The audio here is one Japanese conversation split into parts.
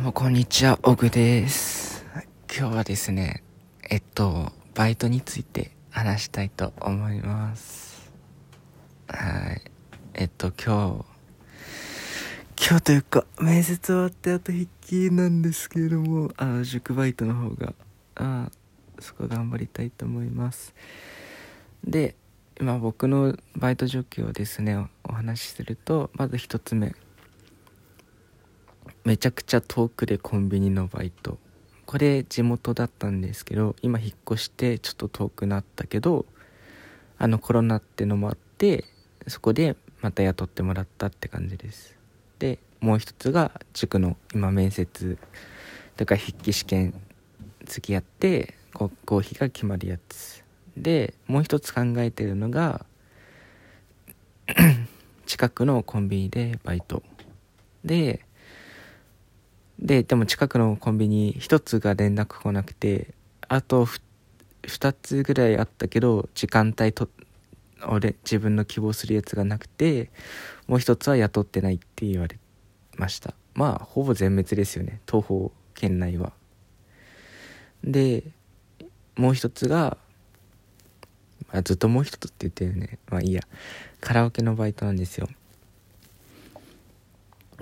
もこんにちは、オグです。今日はですね、えっと、バイトについて話したいと思います。はい。えっと、今日、今日というか、面接終わってあと筆記なんですけれども、あの、塾バイトの方が、あそこ頑張りたいと思います。で、今僕のバイト状況をですね、お話しすると、まず一つ目。めちゃくちゃ遠くでコンビニのバイト。これ地元だったんですけど今引っ越してちょっと遠くなったけどあのコロナってのもあってそこでまた雇ってもらったって感じです。でもう一つが塾の今面接。とか筆記試験付き合ってこ合否が決まるやつ。でもう一つ考えてるのが 近くのコンビニでバイト。でで、でも近くのコンビニ1つが連絡来なくて、あと2つぐらいあったけど、時間帯と、俺、自分の希望するやつがなくて、もう1つは雇ってないって言われました。まあ、ほぼ全滅ですよね、東方圏内は。で、もう1つが、まあ、ずっともう1つって言ってるね。まあいいや。カラオケのバイトなんですよ。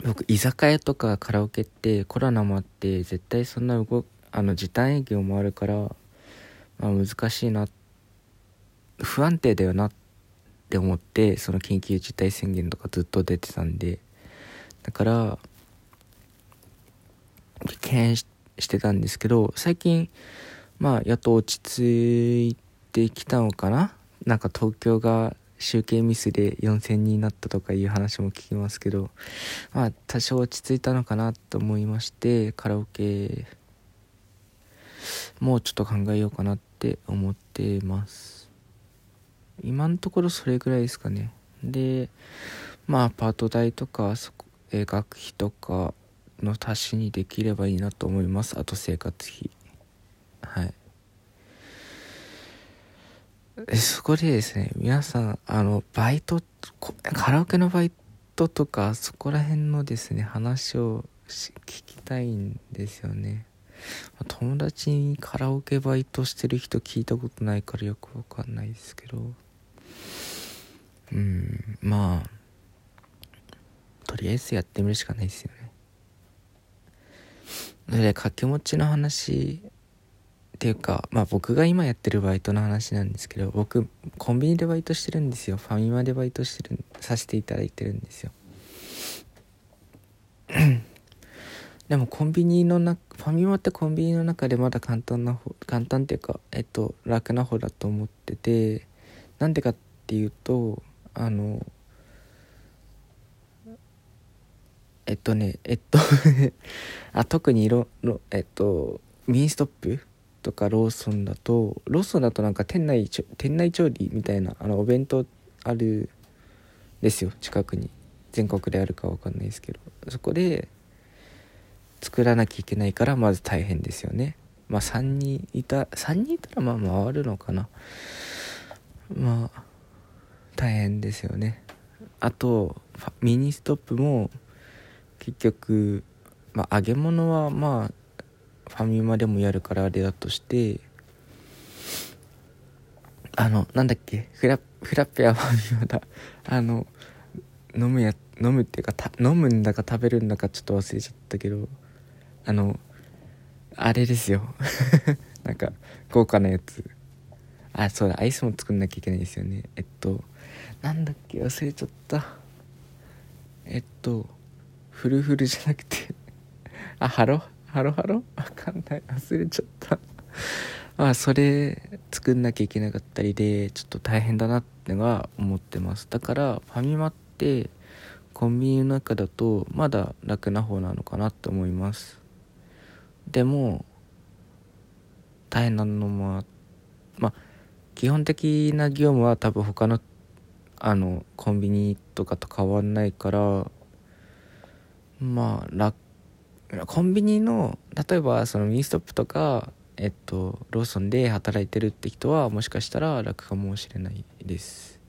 僕居酒屋とかカラオケってコロナもあって絶対そんな動あの時短営業もあるから、まあ、難しいな不安定だよなって思ってその緊急事態宣言とかずっと出てたんで。だから敬遠ししてたんですけど最近まあやっと落ち着いてきたのかな？なんか東京が集計ミスで4000人になったとかいう話も聞きますけどまあ多少落ち着いたのかなと思いましてカラオケもうちょっと考えようかなって思ってます。今のところそれぐらいですかね。でまあパート代とかそこ、え学費とかの足しにできればいいなと思います。あと生活費。はい。そこでですね。皆さんあのバイトカラオケのバイトとかそこら辺のですね話を聞きたいんですよね。友達にカラオケバイトしてる人聞いたことないからよくわかんないですけど。うんまあとりあえずやってみるしかないですよね。で掛け持ちの話っていうかまあ僕が今やってるバイトの話なんですけど僕コンビニでバイトしてるんですよ。ファミマでバイトしてるさせていただいてるんですよ。でもコンビニの中ファミマってコンビニの中でまだ簡単な方簡単っていうかえっと楽な方だと思っててなんでかっていうとあのえっとねえっと あ特にロロえっとミニストップとかローソンだとローソンだとなんか店内店内調理みたいなあのお弁当あるですよ近くに。全国であるかわかんないですけど。そこで作らなきゃいけないからまず大変ですよね。まあ3人いた3人いたらまあ回るのかな。まあ大変ですよね。あとミニストップも結局まあ揚げ物はまあファミマでもやるからあれだとしてあのなんだっけ？フラフラッペはファミマだ。あの飲むや飲むっていうかた飲むんだか食べるんだかちょっと忘れちゃったけどあのあれですよ。なんか豪華なやつ。あそうだアイスも作んなきゃいけないですよね。えっとなんだっけ？忘れちゃった。えっとフルフルじゃなくて。あハロハロハロ？わかんない。忘れちゃった。まあそれ作んなきゃいけなかったりでちょっと大変だなってのは思ってます。だからファミマってコンビニの中だとまだ楽な方なのかなって思います。でも大変なのもまあ基本的な業務は多分他のあのコンビニとかと変わんないからまあ楽コンビニの例えばそのミニストップとかえっとローソンで働いてるって人はもしかしたら楽かもしれないです。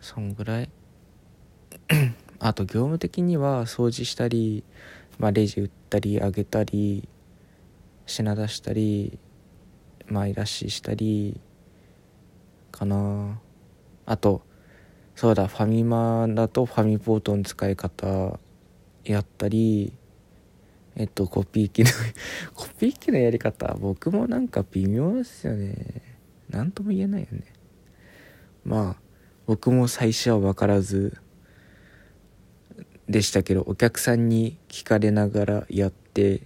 そんぐらい。あと業務的には掃除したり、まあ、レジ打ったり上げたり品出したり前出ししたりかな。あとそうだファミマだとファミポートの使い方やったりえっとコピー機の コピー機のやり方僕もなんか微妙ですよね。何とも言えないよね。まあ僕も最初は分からずでしたけどお客さんに聞かれながらやって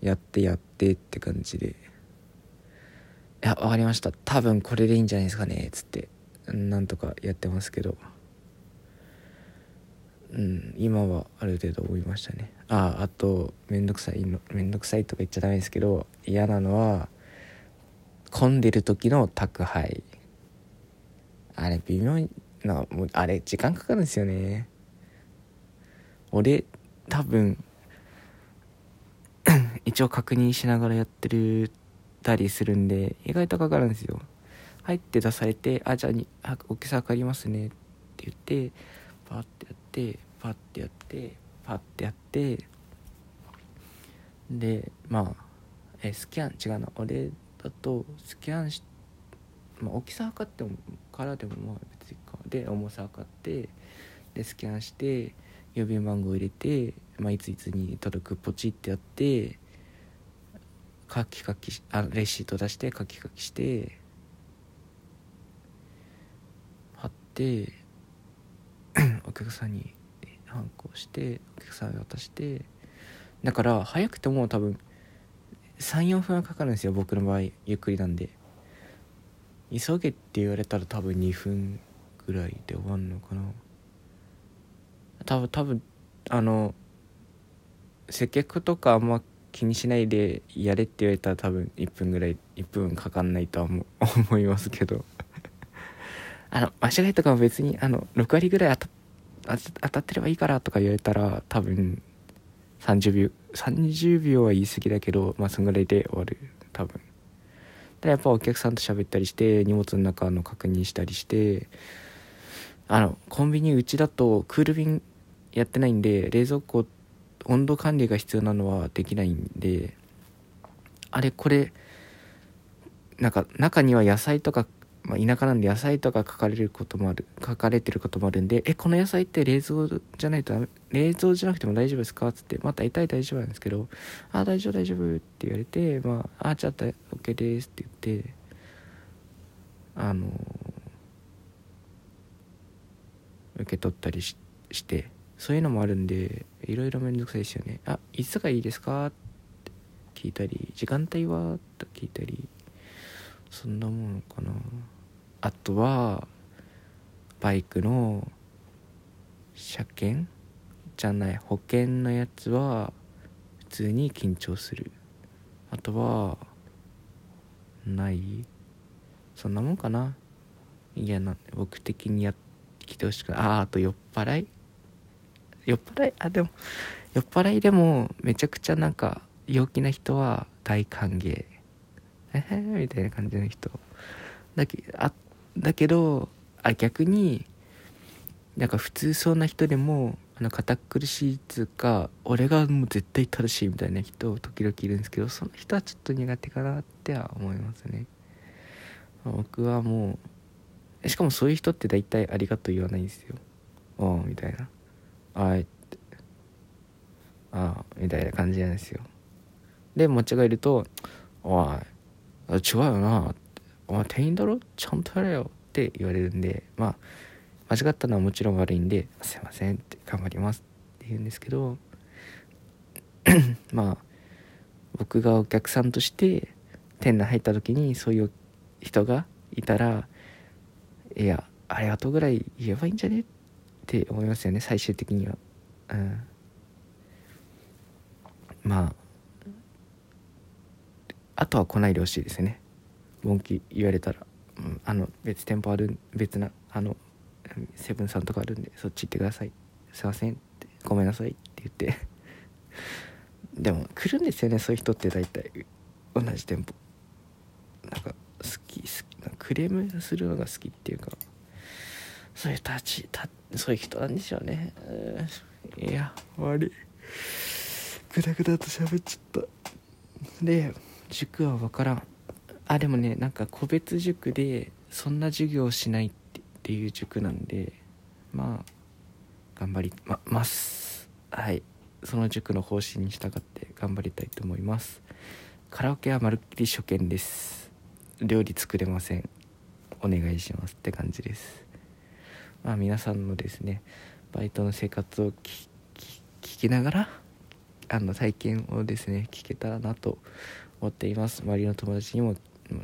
やってやってって感じで「いや分かりました。多分これでいいんじゃないですかね」っつってなんとかやってますけど。うん今はある程度思いましたね。ああと面倒くさいの面倒くさいとか言っちゃダメですけど嫌なのは混んでる時の宅配。あれ微妙なもうあれ時間かかるんですよね。俺多分 一応確認しながらやってるたりするんで意外とかかるんですよ。入って出されて「あじゃあに大きさ分かりますね」って言ってパッてやってパッてやってパッてやってでまあえスキャン違うな俺だとスキャンし、まあ、大きさ測ってもからでもまあ別にかで重さ測ってでスキャンして郵便番号入れて、まあ、いついつに届くポチってやってカキカキあレシート出してカキカキして貼って客さんに反抗してお客さんに渡してだから早くても多分34分はかかるんですよ僕の場合ゆっくりなんで。急げって言われたら多分2分ぐらいで終わんのかな。多分多分あの接客とかあんま気にしないでやれって言われたら多分1分ぐらい1分かかんないとは 思いますけど。あの間違いとかも別にあの6割ぐらい当たっ当たってればいいからとか言われたら多分30秒30秒は言い過ぎだけどまあそんぐらいで終わる。多分。でやっぱお客さんと喋ったりして荷物の中の確認したりしてあのコンビニうちだとクール便やってないんで冷蔵庫温度管理が必要なのはできないんであれこれなんか中には野菜とか、まあ、田舎なんで野菜とか書かれることもある書かれてることもあるんで「えこの野菜って冷蔵じゃないと冷蔵じゃなくても大丈夫ですか?」っつって「まあ大体大丈夫なんですけど「あ大丈夫大丈夫」って言われて「まああじゃあ OK です」って言ってあの受け取ったりししてそういうのもあるんでいろいろめんどくさいですよね。あいつがいいですか？って聞いたり時間帯は？と聞いたりそんなものかな。あとはバイクの車検？じゃない保険のやつは普通に緊張する。あとはない？そんなもんかな？いやな僕的にやってきてほしくない。ああと酔っ払い？酔っ払い？あでも酔っ払いでもめちゃくちゃなんか陽気な人は大歓迎。えへみたいな感じの人。だけあだけどあ逆になんか普通そうな人でもあの堅苦しいっつうか俺がもう絶対正しいみたいな人時々いるんですけどその人はちょっと苦手かなっては思いますね。僕はもうしかもそういう人って大体ありがとう言わないんですよ。ああみたいな。あいって。ああみたいな感じなんですよ。で間違えると「おい違うよな」ってお前店員だろ？ちゃんとやれよ」って言われるんでまあ間違ったのはもちろん悪いんで「すいません」って頑張りますって言うんですけど まあ僕がお客さんとして店内入った時にそういう人がいたら「いやありがとうぐらい言えばいいんじゃね?」って思いますよね最終的には。うん。まああとは来ないでほしいですね。文句言われたら、うん、あの別店舗ある別なあのセブンさんとかあるんでそっち行ってください。すいません。ってごめんなさいって言って。でも来るんですよねそういう人って大体。同じ店舗。なんか好き好き。クレームするのが好きっていうか。そういうたちたそういう人なんでしょうね。いや悪い。グダグダと喋っちゃった。で塾は分からん。あでもねなんか個別塾でそんな授業をしないっていう塾なんでまあ頑張りまます。はい。その塾の方針に従って頑張りたいと思います。カラオケはまるっきり初見です。料理作れません。お願いしますって感じです。まあ皆さんのですねバイトの生活を聞きながらあの体験をですね聞けたらなと思っています。周りの友達にも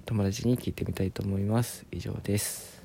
友達に聞いてみたいと思います。以上です。